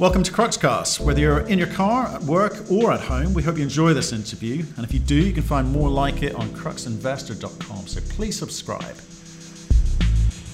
Welcome to Cruxcast. Whether you're in your car, at work, or at home, we hope you enjoy this interview. And if you do, you can find more like it on cruxinvestor.com. So please subscribe.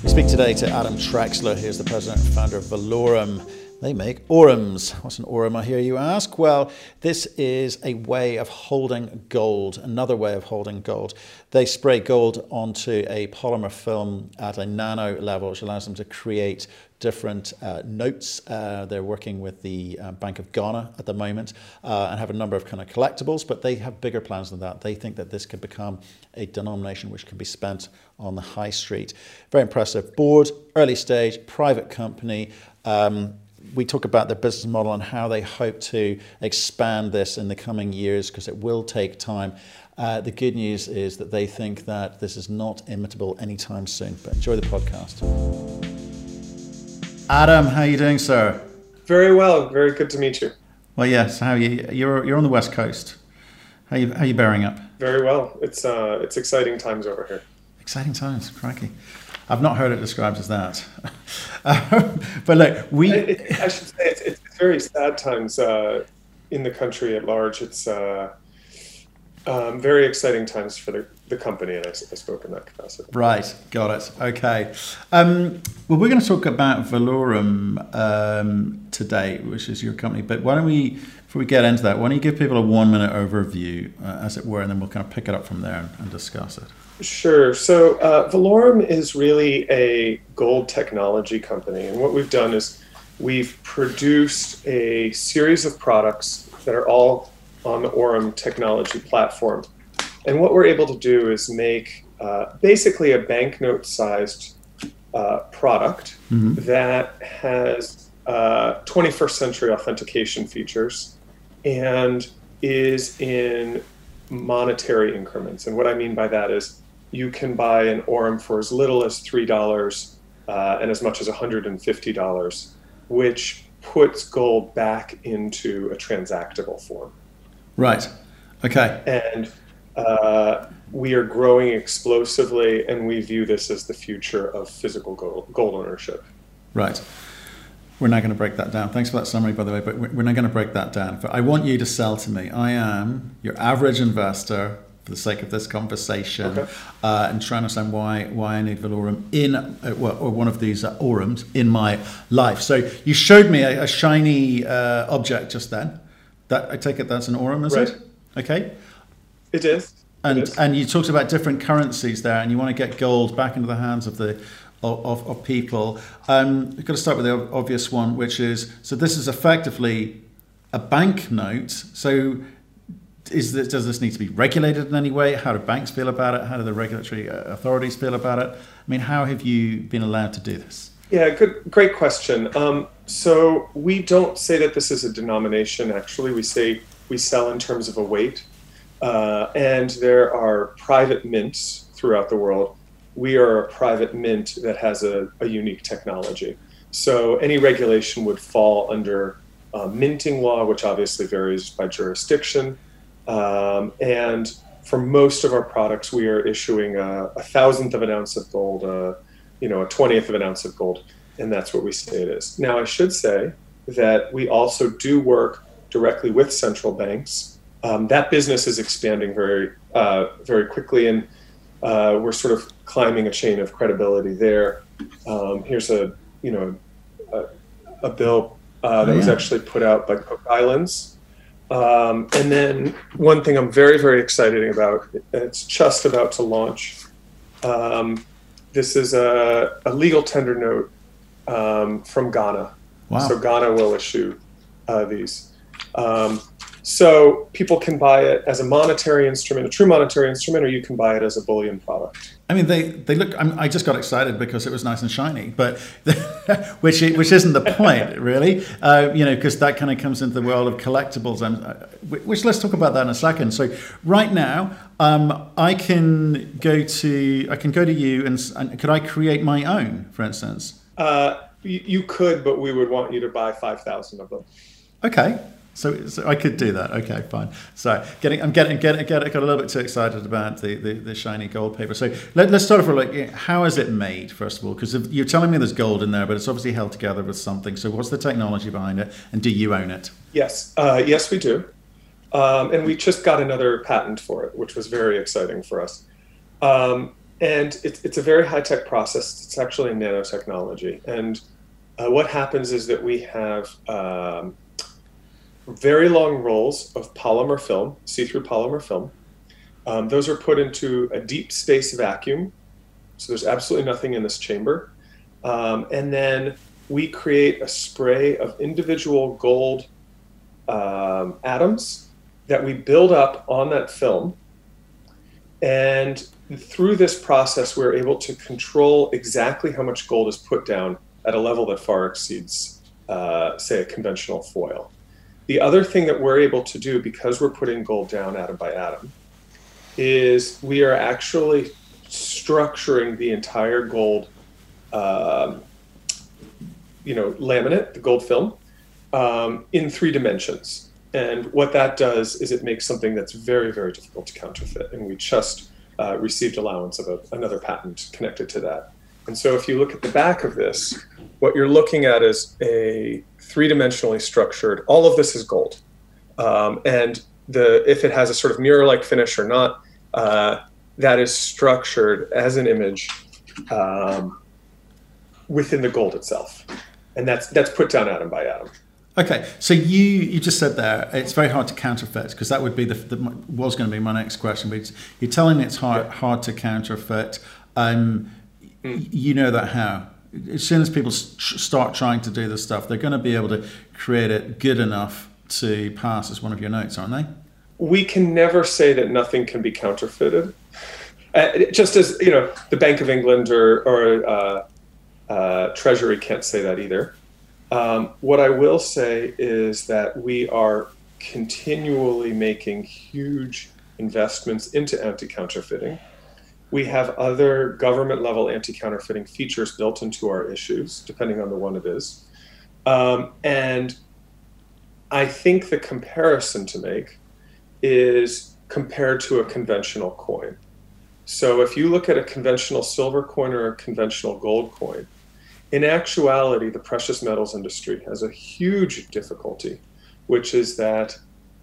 We speak today to Adam Trexler, who is the president and founder of Valaurum. They make Aurums. What's an Aurum, I hear you ask? Well, this is a way of holding gold, another way of holding gold. They spray gold onto a polymer film at a nano level, which allows them to create different uh, notes. Uh, they're working with the uh, Bank of Ghana at the moment uh, and have a number of kind of collectibles, but they have bigger plans than that. They think that this could become a denomination which can be spent on the high street. Very impressive board, early stage, private company. Um, we talk about their business model and how they hope to expand this in the coming years because it will take time. Uh, the good news is that they think that this is not imitable anytime soon. But enjoy the podcast. Adam, how are you doing, sir? Very well. Very good to meet you. Well, yes. How are you? You're you're on the west coast. How you how you bearing up? Very well. It's uh, it's exciting times over here. Exciting times, crikey. I've not heard it described as that. but look, we. I, I should say it's, it's, very sad times uh, in the country at large. It's uh, um, very exciting times for the, the company, and I, I spoke in that capacity. Right, got it. Okay. Um, well, we're going to talk about Valaurum um, today, which is your company. But why don't we, before we get into that, why don't you give people a one minute overview, uh, as it were, and then we'll kind of pick it up from there and, and discuss it. Sure. So uh, Valaurum is really a gold technology company, and what we've done is we've produced a series of products that are all on the Aurum technology platform. And what we're able to do is make uh, basically a banknote-sized uh, product mm-hmm. that has 21st uh, century authentication features and is in monetary increments. And what I mean by that is you can buy an Aurum for as little as $3 uh, and as much as $150, which puts gold back into a transactable form. Right. Okay. And uh, we are growing explosively, and we view this as the future of physical gold, gold ownership. Right. We're not going to break that down. Thanks for that summary, by the way, but we're not going to break that down. But I want you to sell to me. I am your average investor for the sake of this conversation okay. uh, and try to understand why why I need Valaurum in uh, well, or one of these uh, Aurums in my life. So you showed me a, a shiny uh, object just then. That I take it that's an Aurum, is right. it? Okay. It is. And it is. and you talked about different currencies there, and you want to get gold back into the hands of the of, of, of people. Um, we've got to start with the obvious one, which is so this is effectively a banknote. So is this, does this need to be regulated in any way? How do banks feel about it? How do the regulatory uh, authorities feel about it? I mean, how have you been allowed to do this? Yeah, good, great question. Um, so we don't say that this is a denomination. Actually, we say we sell in terms of a weight, uh, and there are private mints throughout the world. We are a private mint that has a, a unique technology. So any regulation would fall under uh, minting law, which obviously varies by jurisdiction. Um, and for most of our products, we are issuing a, a thousandth of an ounce of gold, uh, you know, a twentieth of an ounce of gold, and that's what we say it is. Now, I should say that we also do work directly with central banks. Um, that business is expanding very, uh, very quickly, and uh, we're sort of climbing a chain of credibility there. Um, here's a, you know, a, a bill uh, that oh, yeah. was actually put out by Cook Islands um, and then one thing I'm very, very excited about, it's just about to launch. Um, this is a, a, legal tender note um, from Ghana. Wow. So Ghana will issue uh, these. Um, so people can buy it as a monetary instrument, a true monetary instrument, or you can buy it as a bullion product. I mean, they, they look. I'm, i just got excited because it was nice and shiny, but which which isn't the point really. Uh, you know, because that kind of comes into the world of collectibles, and uh, which let's talk about that in a second. So right now, um, I can go to I can go to you and, and could I create my own, for instance? Uh, you, you could, but we would want you to buy five thousand of them. Okay. So, so I could do that. Okay, fine. So getting, I'm getting, getting, getting, got a little bit too excited about the, the, the shiny gold paper. So let, us start off with like, how is it made first of all? Because you're telling me there's gold in there, but it's obviously held together with something. So what's the technology behind it, and do you own it? Yes, uh, yes, we do, um, and we just got another patent for it, which was very exciting for us. Um, and it's, it's a very high tech process. It's actually nanotechnology, and uh, what happens is that we have um, very long rolls of polymer film, see-through polymer film. Um, those are put into a deep space vacuum, so there's absolutely nothing in this chamber. Um, and then we create a spray of individual gold um, atoms that we build up on that film. And through this process, we're able to control exactly how much gold is put down at a level that far exceeds, uh, say, a conventional foil. The other thing that we're able to do because we're putting gold down atom by atom is we are actually structuring the entire gold, um, you know, laminate, the gold film, um, in three dimensions. And what that does is it makes something that's very, very difficult to counterfeit. And we just uh, received allowance of a, another patent connected to that. And so if you look at the back of this, what you're looking at is a three-dimensionally structured. All of this is gold, um, and the if it has a sort of mirror-like finish or not, uh, that is structured as an image um, within the gold itself, and that's that's put down atom by atom. Okay, so you you just said there it's very hard to counterfeit because that would be the, the, was going to be my next question. But you're telling me it's hard yeah. hard to counterfeit. Um, mm. You know that how? As soon as people start trying to do this stuff, they're going to be able to create it good enough to pass as one of your notes, aren't they? We can never say that nothing can be counterfeited. Uh, just as you know, the Bank of England or, or uh, uh, Treasury can't say that either. Um, what I will say is that we are continually making huge investments into anti-counterfeiting we have other government level anti counterfeiting features built into our issues, depending on the one it is. Um, and I think the comparison to make is compared to a conventional coin. So if you look at a conventional silver coin or a conventional gold coin, in actuality, the precious metals industry has a huge difficulty, which is that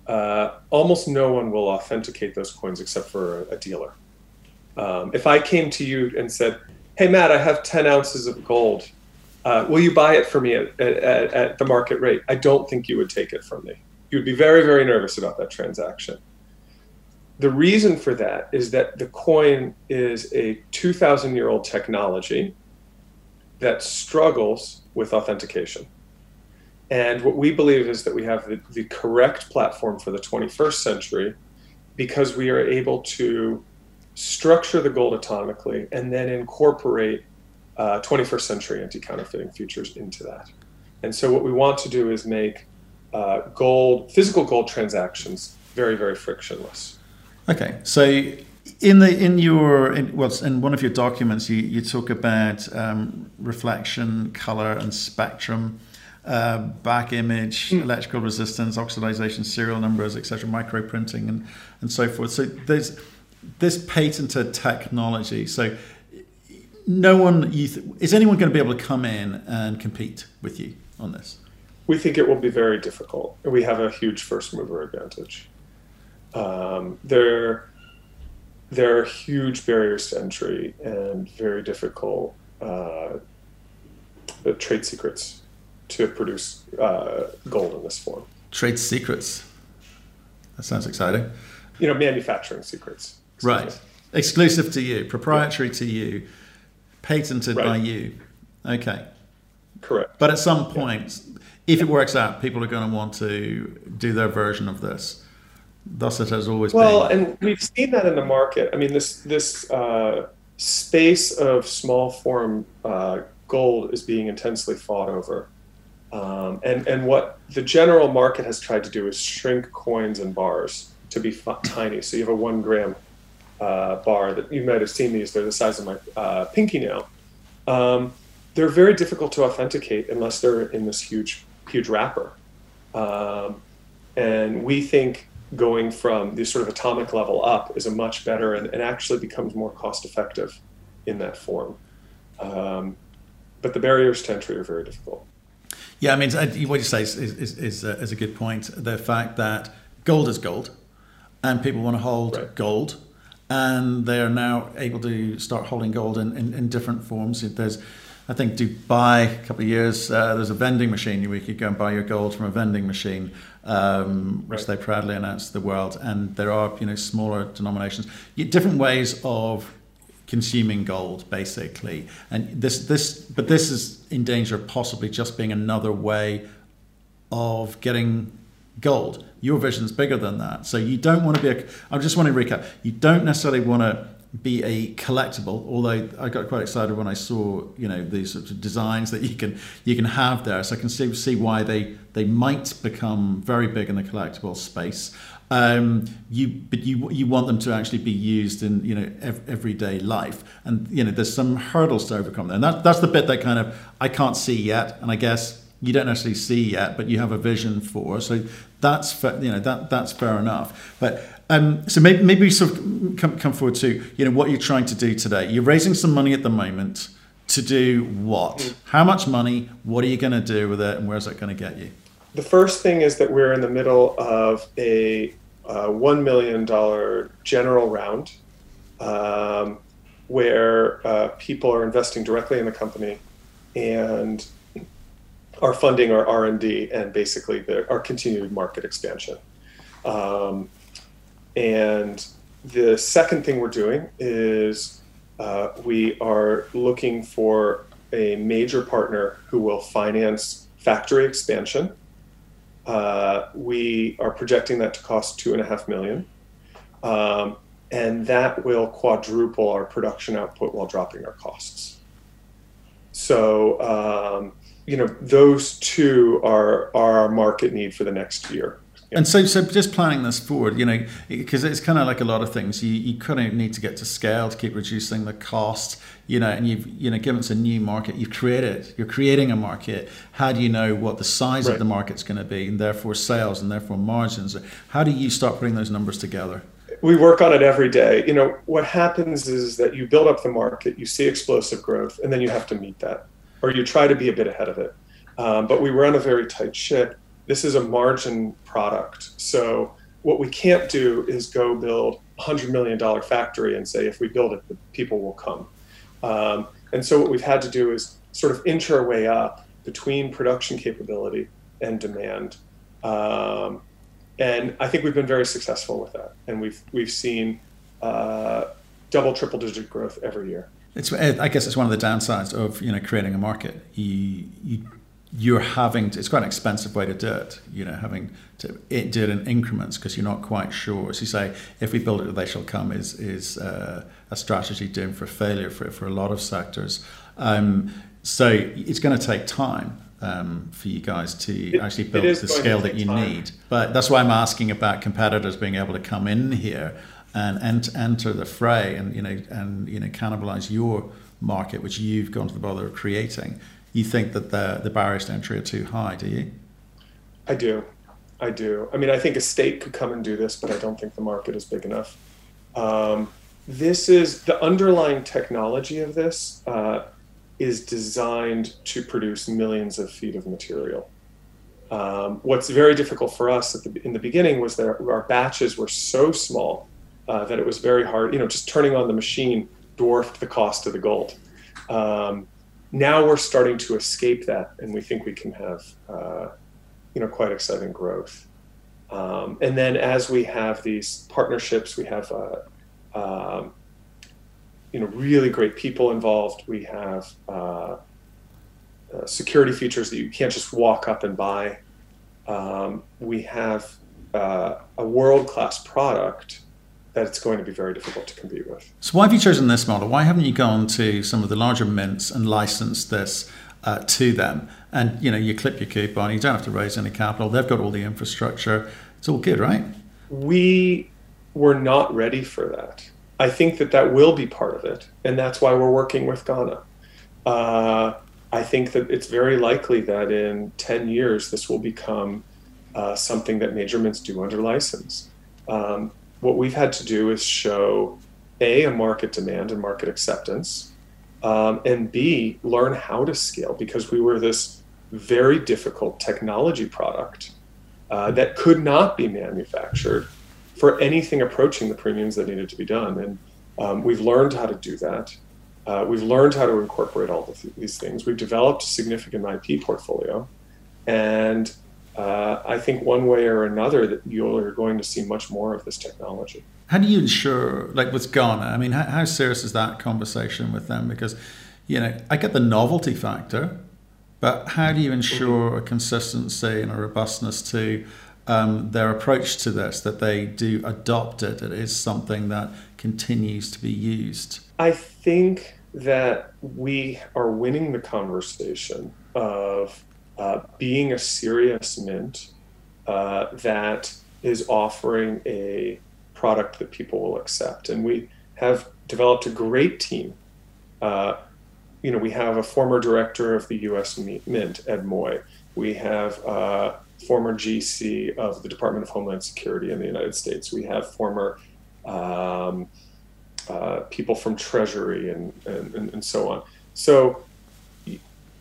uh, almost no one will authenticate those coins except for a, a dealer. Um, if I came to you and said, "Hey, Matt, I have 10 ounces of gold. Uh, will you buy it for me at, at, at the market rate?" I don't think you would take it from me. You would be very, very nervous about that transaction. The reason for that is that the coin is a 2,000 year old technology that struggles with authentication. And what we believe is that we have the, the correct platform for the 21st century because we are able to structure the gold atomically, and then incorporate uh, 21st century anti counterfeiting features into that. And so, what we want to do is make uh, gold, physical gold transactions, very, very frictionless. Okay, so in the in your in, well in one of your documents you, you talk about um, reflection color and spectrum uh, back image mm. electrical resistance oxidation serial numbers etc microprinting and and so forth so there's this patented technology. So no one th- is anyone going to be able to come in and compete with you on this? We think it will be very difficult. We have a huge first mover advantage. Um, there, there are huge barriers to entry and very difficult uh, trade secrets to produce uh, gold in this form. Trade secrets. That sounds exciting. You know, manufacturing secrets. Right. Exclusive to you, proprietary yeah. to you, patented right. by you. Okay. Correct. But at some point, yeah. if it works out, people are going to want to do their version of this. Thus, it has always well, been. Well, and we've seen that in the market. I mean, this this uh, space of small form uh, gold is being intensely fought over. Um, and, and what the general market has tried to do is shrink coins and bars to be f- tiny. So you have a one gram uh, bar that you might have seen these. They're the size of my uh, pinky nail. Um, they're very difficult to authenticate unless they're in this huge, huge wrapper. Um, And we think going from this sort of atomic level up is a much better and, and actually becomes more cost effective in that form. Um, but the barriers to entry are very difficult. Yeah, I mean, what you say is, is, is, uh, is a good point. The fact that gold is gold and people want to hold right. gold and they're now able to start holding gold in, in, in different forms. There's I think Dubai, a couple of years, uh, there's a vending machine where you could go and buy your gold from a vending machine, um, which right. they proudly announced to the world. And there are, you know, smaller denominations, different ways of consuming gold, basically. And this, this, but this is in danger of possibly just being another way of getting gold. Your vision's bigger than that. So you don't want to be a, I just want to recap, you don't necessarily want to be a collectible. Although I got quite excited when I saw you know these sorts of designs that you can you can have there, so I can see see why they they might become very big in the collectible space. Um, you but you you want them to actually be used in you know ev- everyday life, and you know there's some hurdles to overcome there, and that, that's the bit that kind of I can't see yet, and I guess you don't necessarily see yet, but you have a vision for. So that's fair, you know that that's fair enough. But um, so maybe, maybe sort of come, come forward to you know what you're trying to do today. You're raising some money at the moment to do what? Mm. How much money? What are you going to do with it, and where's that going to get you? The first thing is that we're in the middle of a uh, one million dollar general round, um, where uh, people are investing directly in the company, and are funding our R and D and basically the, our continued market expansion. Um, and the second thing we're doing is uh, we are looking for a major partner who will finance factory expansion. Uh, we are projecting that to cost two and a half million. Um, and that will quadruple our production output while dropping our costs. So, um, you know, those two are, are our market need for the next year. And so, so just planning this forward, you know, because it's kind of like a lot of things. You, you kind of need to get to scale to keep reducing the cost, you know, and you've, you know, given it's a new market, you've created, you're creating a market. How do you know what the size right. of the market's going to be, and therefore sales, and therefore margins? How do you start putting those numbers together? We work on it every day. You know, what happens is that you build up the market, you see explosive growth, and then you have to meet that, or you try to be a bit ahead of it. Um, but we run a very tight ship this is a margin product. So what we can't do is go build a hundred million dollar factory and say if we build it, the people will come. Um, and so what we've had to do is sort of inch our way up between production capability and demand. Um, and I think we've been very successful with that, and we've we've seen uh, double, triple digit growth every year. It's, I guess it's one of the downsides of you know creating a market. You you you're having to, it's quite an expensive way to do it you know having to it, do it in increments because you're not quite sure as you say if we build it they shall come is is uh, a strategy doomed for failure for, for a lot of sectors um, so it's going to take time um, for you guys to it, actually build the scale that you time. need but that's why I'm asking about competitors being able to come in here and ent- enter the fray and you know and you know cannibalize your market which you've gone to the bother of creating you think that the, the barriers to entry are too high, do you? I do. I do. I mean, I think a state could come and do this, but I don't think the market is big enough. Um, this is the underlying technology of this uh, is designed to produce millions of feet of material. Um, what's very difficult for us the, in the beginning was that our batches were so small uh, that it was very hard. You know, just turning on the machine dwarfed the cost of the gold. Um, now we're starting to escape that, and we think we can have, uh, you know, quite exciting growth. Um, and then as we have these partnerships, we have, uh, um, you know, really great people involved. We have uh, uh security features that you can't just walk up and buy. Um, we have a world-class product that it's going to be very difficult to compete with. So, why have you chosen this model? Why haven't you gone to some of the larger mints and licensed this uh, to them? And you know, you clip your coupon, you don't have to raise any capital. They've got all the infrastructure. It's all good, right? We were not ready for that. I think that that will be part of it, and that's why we're working with Ghana. Uh, I think that it's very likely that in 10 years this will become uh, something that major mints do under license. Um, what we've had to do is show a a market demand and market acceptance, um, and b learn how to scale because we were this very difficult technology product uh, that could not be manufactured for anything approaching the premiums that needed to be done. And um, we've learned how to do that. Uh, we've learned how to incorporate all th- these things. We've developed a significant IP portfolio. And I think one way or another that you're going to see much more of this technology. How do you ensure, like with Ghana, I mean, how, how serious is that conversation with them? Because, you know, I get the novelty factor, but how do you ensure a consistency and a robustness to um, their approach to this, that they do adopt it, it is something that continues to be used? I think that we are winning the conversation of uh, being a serious mint uh, that is offering a product that people will accept. And we have developed a great team. Uh, you know, we have a former director of the U.S. Mint, Ed Moy. We have uh, former GC of the Department of Homeland Security in the United States. We have former um, uh, people from Treasury and, and, and, so on. So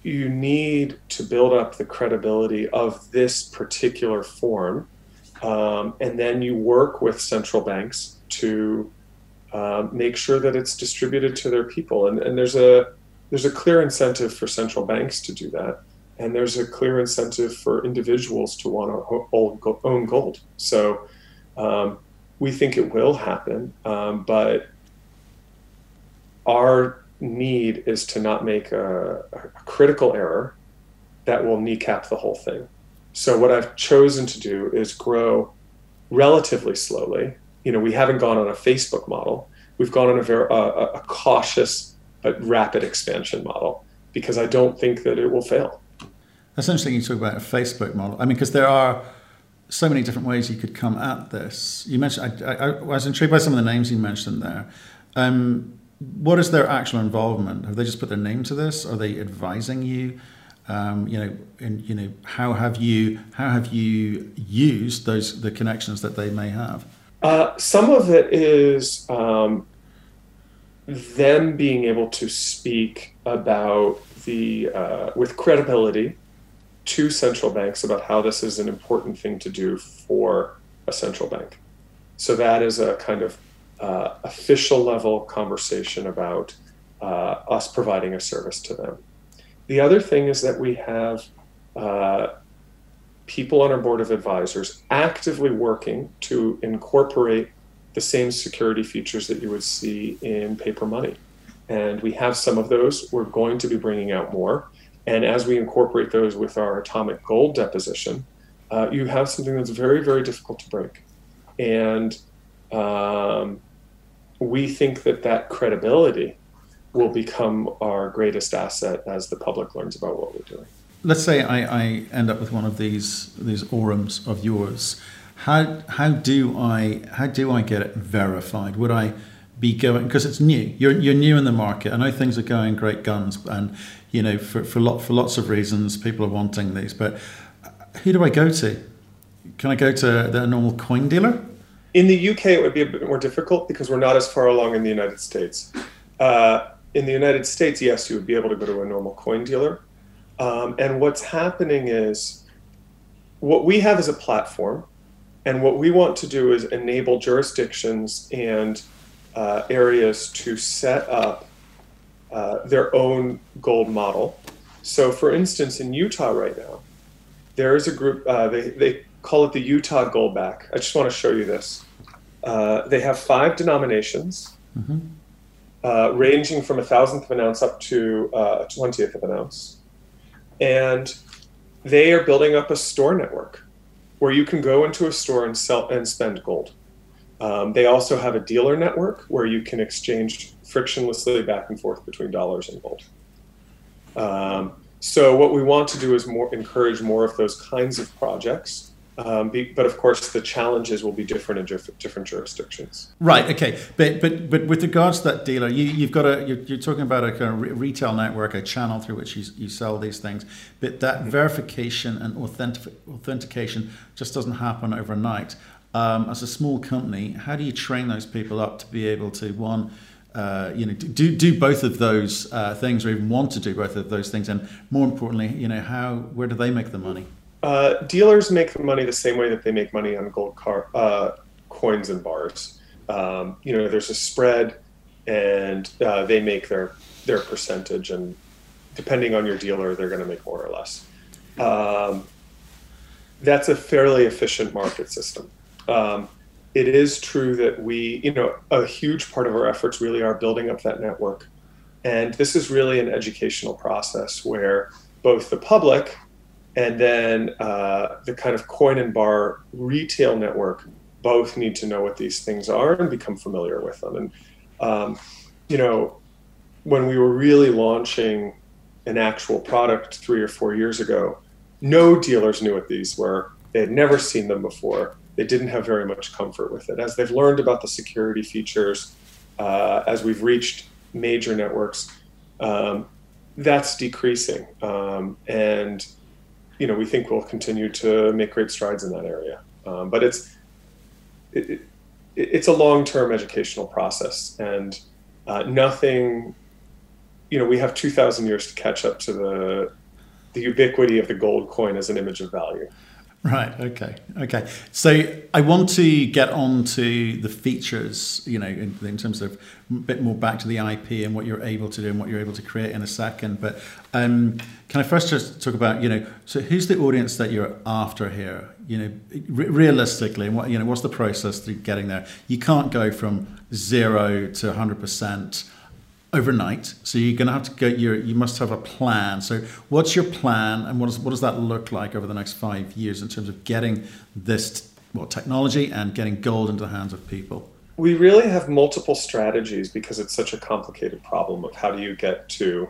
you need to build up the credibility of this particular form, um, and then you work with central banks to uh, make sure that it's distributed to their people. And, and there's a there's a clear incentive for central banks to do that and there's a clear incentive for individuals to want to own gold. So um, we think it will happen, um, but our need is to not make a, a, critical error that will kneecap the whole thing. So what I've chosen to do is grow relatively slowly. You know, we haven't gone on a Facebook model. We've gone on a very a cautious but rapid expansion model because I don't think that it will fail. That's interesting you talk about a Facebook model. I mean, because there are so many different ways you could come at this. You mentioned, I, I, I was intrigued by some of the names you mentioned there. Um, what is their actual involvement? Have they just put their name to this? Are they advising you? Um, you know, and you know, how have you how have you used those the connections that they may have? Uh, some of it is um, them being able to speak about the uh, with credibility to central banks about how this is an important thing to do for a central bank. So that is a kind of uh, official level conversation about uh, us providing a service to them. The other thing is that we have uh, people on our board of advisors actively working to incorporate the same security features that you would see in paper money. And we have some of those. We're going to be bringing out more. And as we incorporate those with our atomic gold deposition, uh, you have something that's very, very difficult to break. And um, we think that that credibility will become our greatest asset as the public learns about what we're doing. Let's say I, I end up with one of these these Aurums of yours. How how do I how do I get it verified? Would I be going because it's new. You're you're new in the market. I know things are going great guns, and you know for for lot for lots of reasons people are wanting these. But who do I go to? Can I go to the normal coin dealer? In the UK, it would be a bit more difficult because we're not as far along in the United States. Uh, in the United States, yes, you would be able to go to a normal coin dealer. Um, and what's happening is what we have is a platform, and what we want to do is enable jurisdictions and uh, areas to set up uh, their own gold model. So, for instance, in Utah right now, there is a group, uh, they, they call it the Utah Goldback. I just want to show you this. Uh, they have five denominations, mm-hmm. Uh, ranging from a thousandth of an ounce up to uh, a twentieth of an ounce. And they are building up a store network where you can go into a store and sell and spend gold. Um, they also have a dealer network where you can exchange frictionlessly back and forth between dollars and gold. Um, so what we want to do is more encourage more of those kinds of projects Um, be, but of course, the challenges will be different in diff- different jurisdictions. Right. Okay. But but but with regards to that dealer, you you've got a you're, you're talking about a kind of retail network, a channel through which you, you sell these things. But that mm-hmm. verification and authentic, authentication just doesn't happen overnight. Um, as a small company, how do you train those people up to be able to one? Uh, you know, do do both of those uh, things, or even want to do both of those things, and more importantly, you know, how where do they make the money? Uh, dealers make the money the same way that they make money on gold car, uh, coins and bars. Um, you know, there's a spread, and uh, they make their their percentage, and depending on your dealer, they're going to make more or less. Um, that's a fairly efficient market system. Um, it is true that we, you know, a huge part of our efforts really are building up that network, and this is really an educational process where both the public and then uh, the kind of coin and bar retail network both need to know what these things are and become familiar with them. And um, you know, when we were really launching an actual product three or four years ago, no dealers knew what these were. They had never seen them before. They didn't have very much comfort with it. As they've learned about the security features, uh, as we've reached major networks, um, that's decreasing. Um, and you know, we think we'll continue to make great strides in that area. Um, but it's it, it, it's a long-term educational process, and uh, nothing. You know, we have two thousand years to catch up to the the ubiquity of the gold coin as an image of value. Right. Okay. Okay. So I want to get on to the features, you know, in, in, terms of a bit more back to the IP and what you're able to do and what you're able to create in a second. But um, can I first just talk about, you know, so who's the audience that you're after here? You know, re- realistically, what you know, what's the process to getting there? You can't go from zero to 100 percent overnight. So you're going to have to get your, you must have a plan. So what's your plan and what, is, what does that look like over the next five years in terms of getting this well, technology and getting gold into the hands of people? We really have multiple strategies because it's such a complicated problem of how do you get to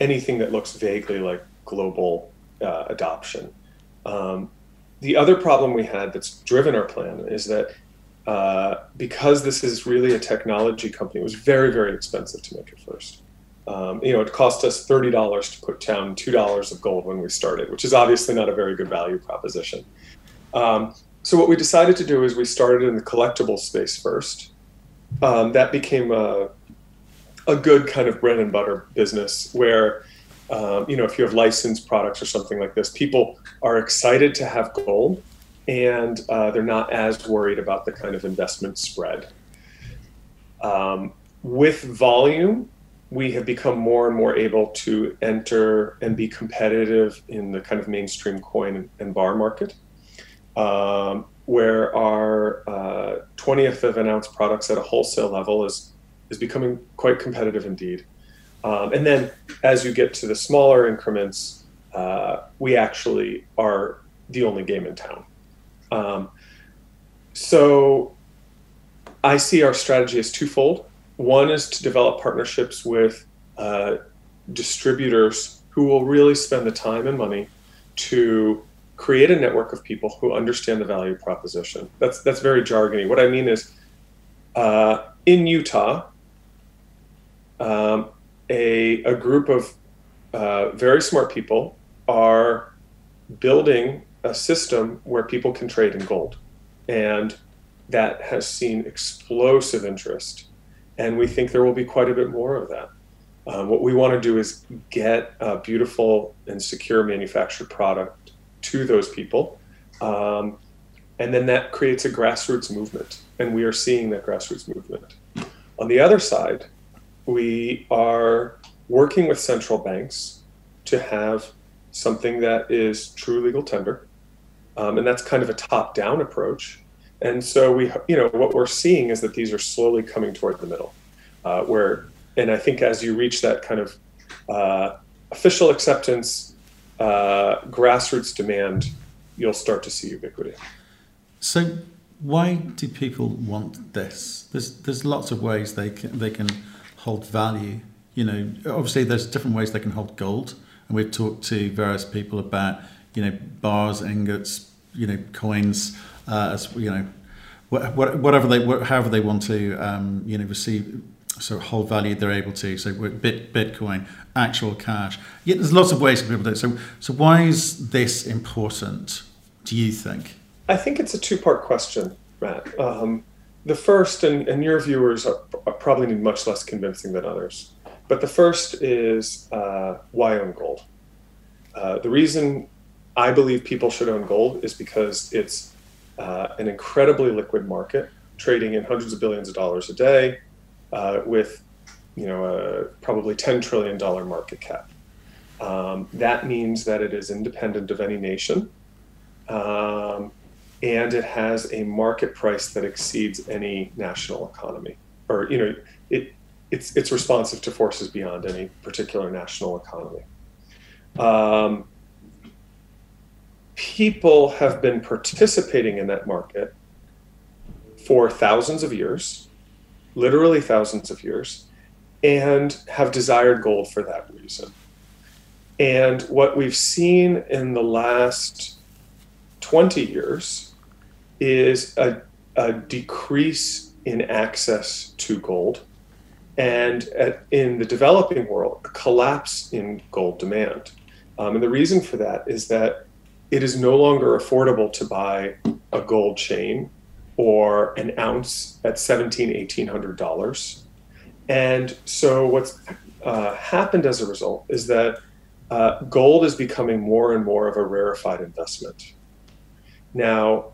anything that looks vaguely like global uh, adoption. Um, the other problem we had that's driven our plan is that uh, because this is really a technology company, it was very, very expensive to make it first. Um, you know, it cost us thirty dollars to put down two dollars of gold when we started, which is obviously not a very good value proposition. Um, so what we decided to do is we started in the collectible space first. Um, that became a a good kind of bread and butter business where um, you know if you have licensed products or something like this, people are excited to have gold and uh, they're not as worried about the kind of investment spread. Um, with volume, we have become more and more able to enter and be competitive in the kind of mainstream coin and bar market, um, where our uh, 20th of an ounce products at a wholesale level is is becoming quite competitive indeed. Um, and then as you get to the smaller increments, uh, we actually are the only game in town. Um, so I see our strategy as twofold. One is to develop partnerships with uh, distributors who will really spend the time and money to create a network of people who understand the value proposition. That's that's very jargony. What I mean is, uh, in Utah, um, a a group of uh, very smart people are building a system where people can trade in gold. And that has seen explosive interest. And we think there will be quite a bit more of that. Um, what we want to do is get a beautiful and secure manufactured product to those people. Um, and then that creates a grassroots movement. And we are seeing that grassroots movement. On the other side, we are working with central banks to have something that is true legal tender um, and that's kind of a top-down approach. And so we, you know, what we're seeing is that these are slowly coming toward the middle, uh, where, and I think as you reach that kind of uh, official acceptance, uh, grassroots demand, you'll start to see ubiquity. So, why do people want this? There's there's lots of ways they can they can hold value. You know, obviously there's different ways they can hold gold, and we've talked to various people about you know bars, ingots, you know coins uh, as you know whatever they however they want to um, you know receive so hold value they're able to. So bit bitcoin actual cash. Yeah there's lots of ways for people to do it. So so why is this important do you think? I think it's a two part question matt. Um, the first and, and your viewers are, are probably need much less convincing than others but the first is uh, why own gold uh, the reason i believe people should own gold is because it's uh, an incredibly liquid market, trading in hundreds of billions of dollars a day, uh, with you know a probably ten trillion dollar market cap. Um, that means that it is independent of any nation, um, and it has a market price that exceeds any national economy, or you know it. It's, it's responsive to forces beyond any particular national economy. Um, people have been participating in that market for thousands of years, literally thousands of years, and have desired gold for that reason. And what we've seen in the last 20 years is a, a decrease in access to gold and at, in the developing world, a collapse in gold demand. Um, and the reason for that is that it is no longer affordable to buy a gold chain or an ounce at 17 1800 dollars. And so what's uh, happened as a result is that uh, gold is becoming more and more of a rarefied investment. Now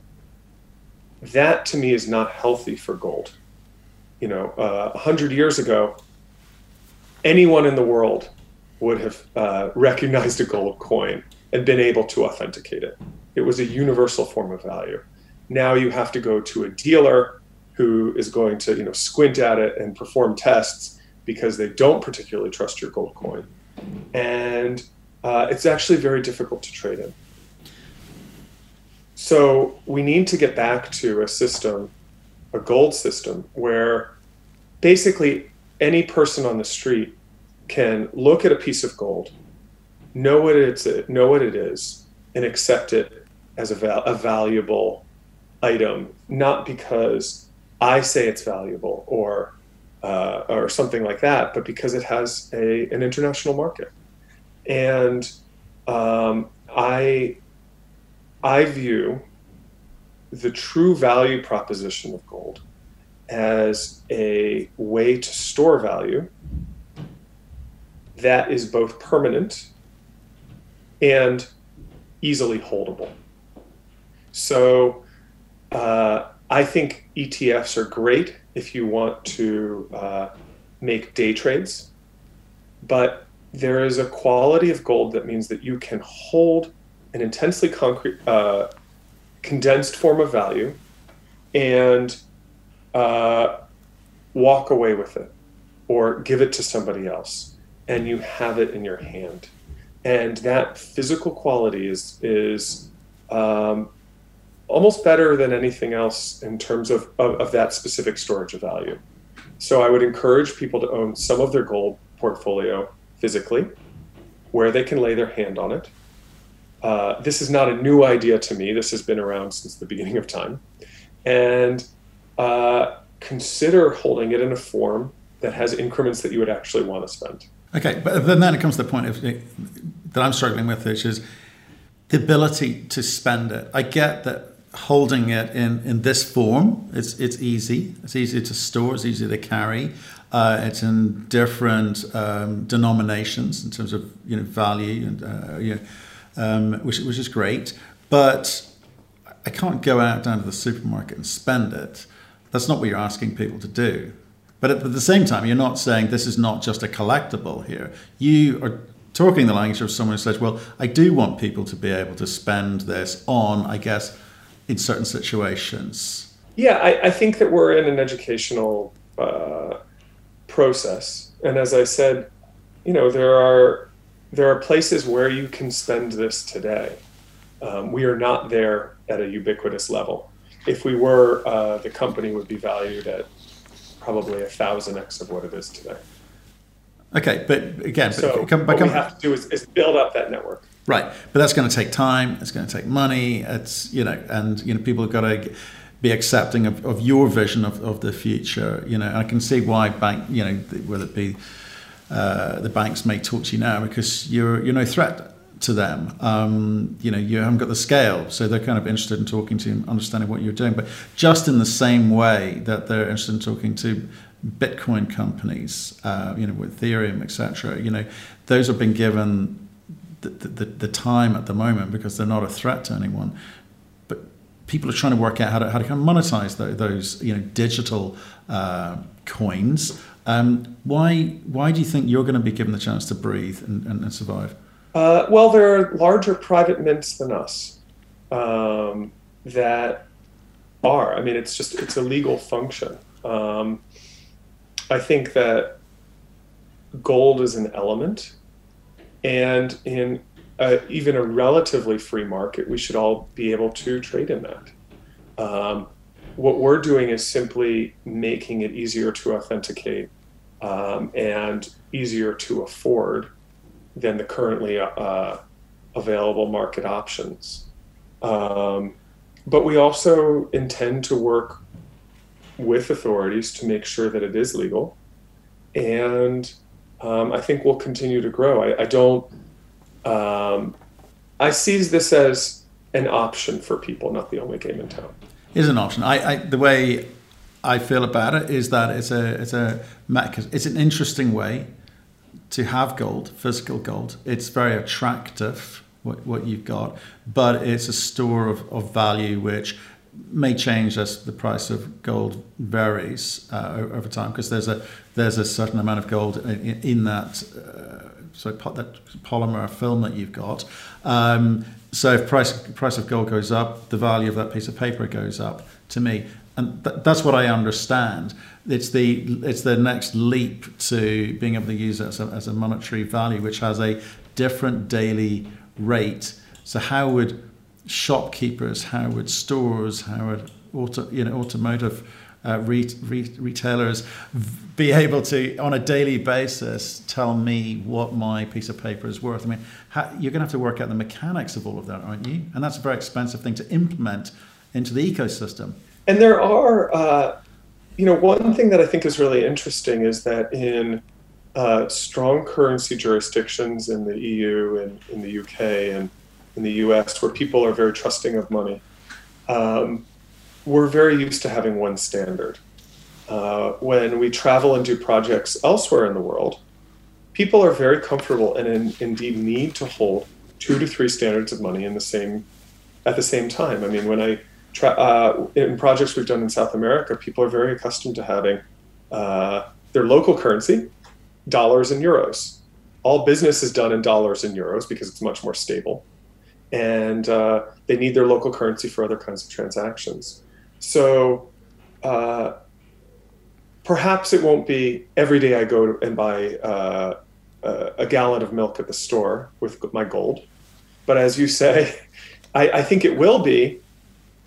that to me is not healthy for gold you know uh, 100 years ago anyone in the world would have uh, recognized a gold coin and been able to authenticate it. It was a universal form of value. Now you have to go to a dealer who is going to, you know, squint at it and perform tests because they don't particularly trust your gold coin, and uh, it's actually very difficult to trade in. So we need to get back to a system, a gold system, where basically any person on the street can look at a piece of gold know what it's know what it is and accept it as a, val- a valuable item not because i say it's valuable or uh, or something like that but because it has a an international market. And um, i i view the true value proposition of gold as a way to store value that is both permanent and easily holdable. So uh, I think ETFs are great if you want to uh, make day trades, but there is a quality of gold that means that you can hold an intensely concrete, uh, condensed form of value and uh, walk away with it or give it to somebody else, and you have it in your hand and that physical quality is is um, almost better than anything else in terms of, of, of, that specific storage of value. So I would encourage people to own some of their gold portfolio physically, where they can lay their hand on it. Uh, this is not a new idea to me. This has been around since the beginning of time, and uh, consider holding it in a form that has increments that you would actually want to spend. Okay, but then it comes to the point of that I'm struggling with, which is the ability to spend it. I get that holding it in, in this form, it's it's easy. It's easy to store. It's easy to carry. Uh, it's in different um, denominations in terms of you know value and uh, you know, um, which which is great. But I can't go out down to the supermarket and spend it. That's not what you're asking people to do. But at the same time, you're not saying this is not just a collectible here. You are talking the language of someone who says, well, I do want people to be able to spend this on, I guess, in certain situations. Yeah, I, I think that we're in an educational uh, process. And as I said, you know, there are there are places where you can spend this today. Um, we are not there at a ubiquitous level. If we were, uh, the company would be valued at probably a thousand x of what it is today. Okay, but again, so but come, what we have to do is, is, build up that network. Right, but that's going to take time. It's going to take money. It's you know, and you know, people have got to be accepting of, of your vision of, of the future. You know, I can see why bank, you know, whether it be uh, the banks may talk to you now because you're you're no threat to them. Um, you know, you haven't got the scale, so they're kind of interested in talking to you and understanding what you're doing. But just in the same way that they're interested in talking to Bitcoin companies, uh, you know, with Ethereum, etc. You know, those have been given the, the, the time at the moment because they're not a threat to anyone. But people are trying to work out how to, how to kind of monetize those, those you know, digital uh, coins. Um, why, why do you think you're going to be given the chance to breathe and, and, and survive? Uh, well, there are larger private mints than us um, that are. I mean, it's just it's a legal function. Um, I think that gold is an element and in a, even a relatively free market, we should all be able to trade in that. Um, what we're doing is simply making it easier to authenticate um, and easier to afford than the currently uh, available market options. Um, but we also intend to work with authorities to make sure that it is legal and um, I think we'll continue to grow. I, I don't. Um, I see this as an option for people, not the only game in town. Is an option. I, I the way I feel about it is that it's a it's a it's an interesting way to have gold, physical gold. It's very attractive what, what you've got, but it's a store of, of value which may change as the price of gold varies uh, over time because there's a there's a certain amount of gold in, in that uh, so that polymer film that you've got. Um, so if price price of gold goes up, the value of that piece of paper goes up. To me, and th- that's what I understand. It's the it's the next leap to being able to use it as a, as a monetary value, which has a different daily rate. So how would shopkeepers, how would stores, how would auto, you know, automotive uh, re- re- retailers be able to, on a daily basis, tell me what my piece of paper is worth? I mean, how, you're going to have to work out the mechanics of all of that, aren't you? And that's a very expensive thing to implement into the ecosystem. And there are, uh, you know, one thing that I think is really interesting is that in uh, strong currency jurisdictions in the EU and in the UK and in the US where people are very trusting of money, um, we're very used to having one standard. Uh, when we travel and do projects elsewhere in the world, people are very comfortable and in, indeed need to hold two to three standards of money in the same at the same time. I mean, when I tra- uh, in projects we've done in South America, people are very accustomed to having uh, their local currency, dollars and euros. All business is done in dollars and euros because it's much more stable and uh, they need their local currency for other kinds of transactions. So uh, perhaps it won't be every day I go and buy uh, a gallon of milk at the store with my gold. But as you say, I, I think it will be.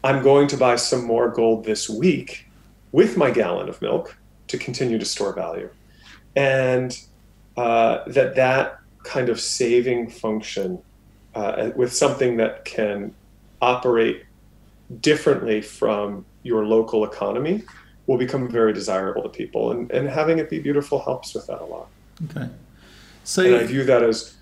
I'm going to buy some more gold this week with my gallon of milk to continue to store value. And uh, that that kind of saving function uh, with something that can operate differently from your local economy will become very desirable to people. And, and having it be beautiful helps with that a lot. Okay. So and I view that as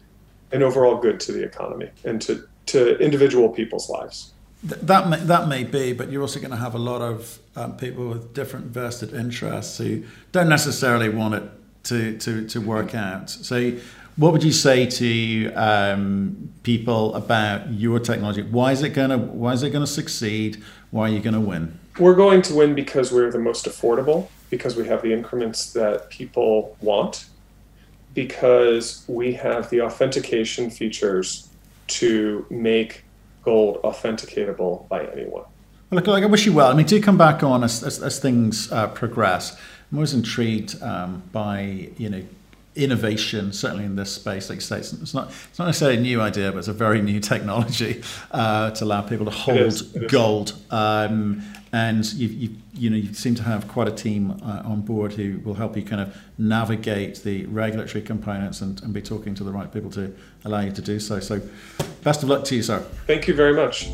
an overall good to the economy and to, to individual people's lives. That may, that may be, but you're also going to have a lot of um, people with different vested interests who don't necessarily want it to, to, to work out. So what would you say to um, people about your technology? Why is it gonna Why is it gonna succeed? Why are you gonna win? We're going to win because we're the most affordable, because we have the increments that people want, because we have the authentication features to make gold authenticatable by anyone. Look, like I wish you well. I mean, do come back on as, as, as things uh, progress. I'm always intrigued um, by you know innovation, certainly in this space, like you say, it's not, it's not necessarily a new idea, but it's a very new technology uh, to allow people to hold it is, it gold. Um, and you, you, you know you seem to have quite a team uh, on board who will help you kind of navigate the regulatory components and, and be talking to the right people to allow you to do so. So, best of luck to you, sir. Thank you very much.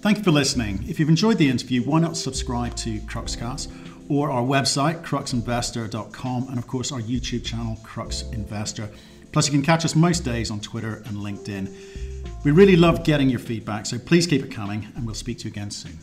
Thank you for listening. If you've enjoyed the interview, why not subscribe to Cruxcast or our website, cruxinvestor.com, and of course our YouTube channel, Crux Investor. Plus, you can catch us most days on Twitter and LinkedIn. We really love getting your feedback, so please keep it coming, and we'll speak to you again soon.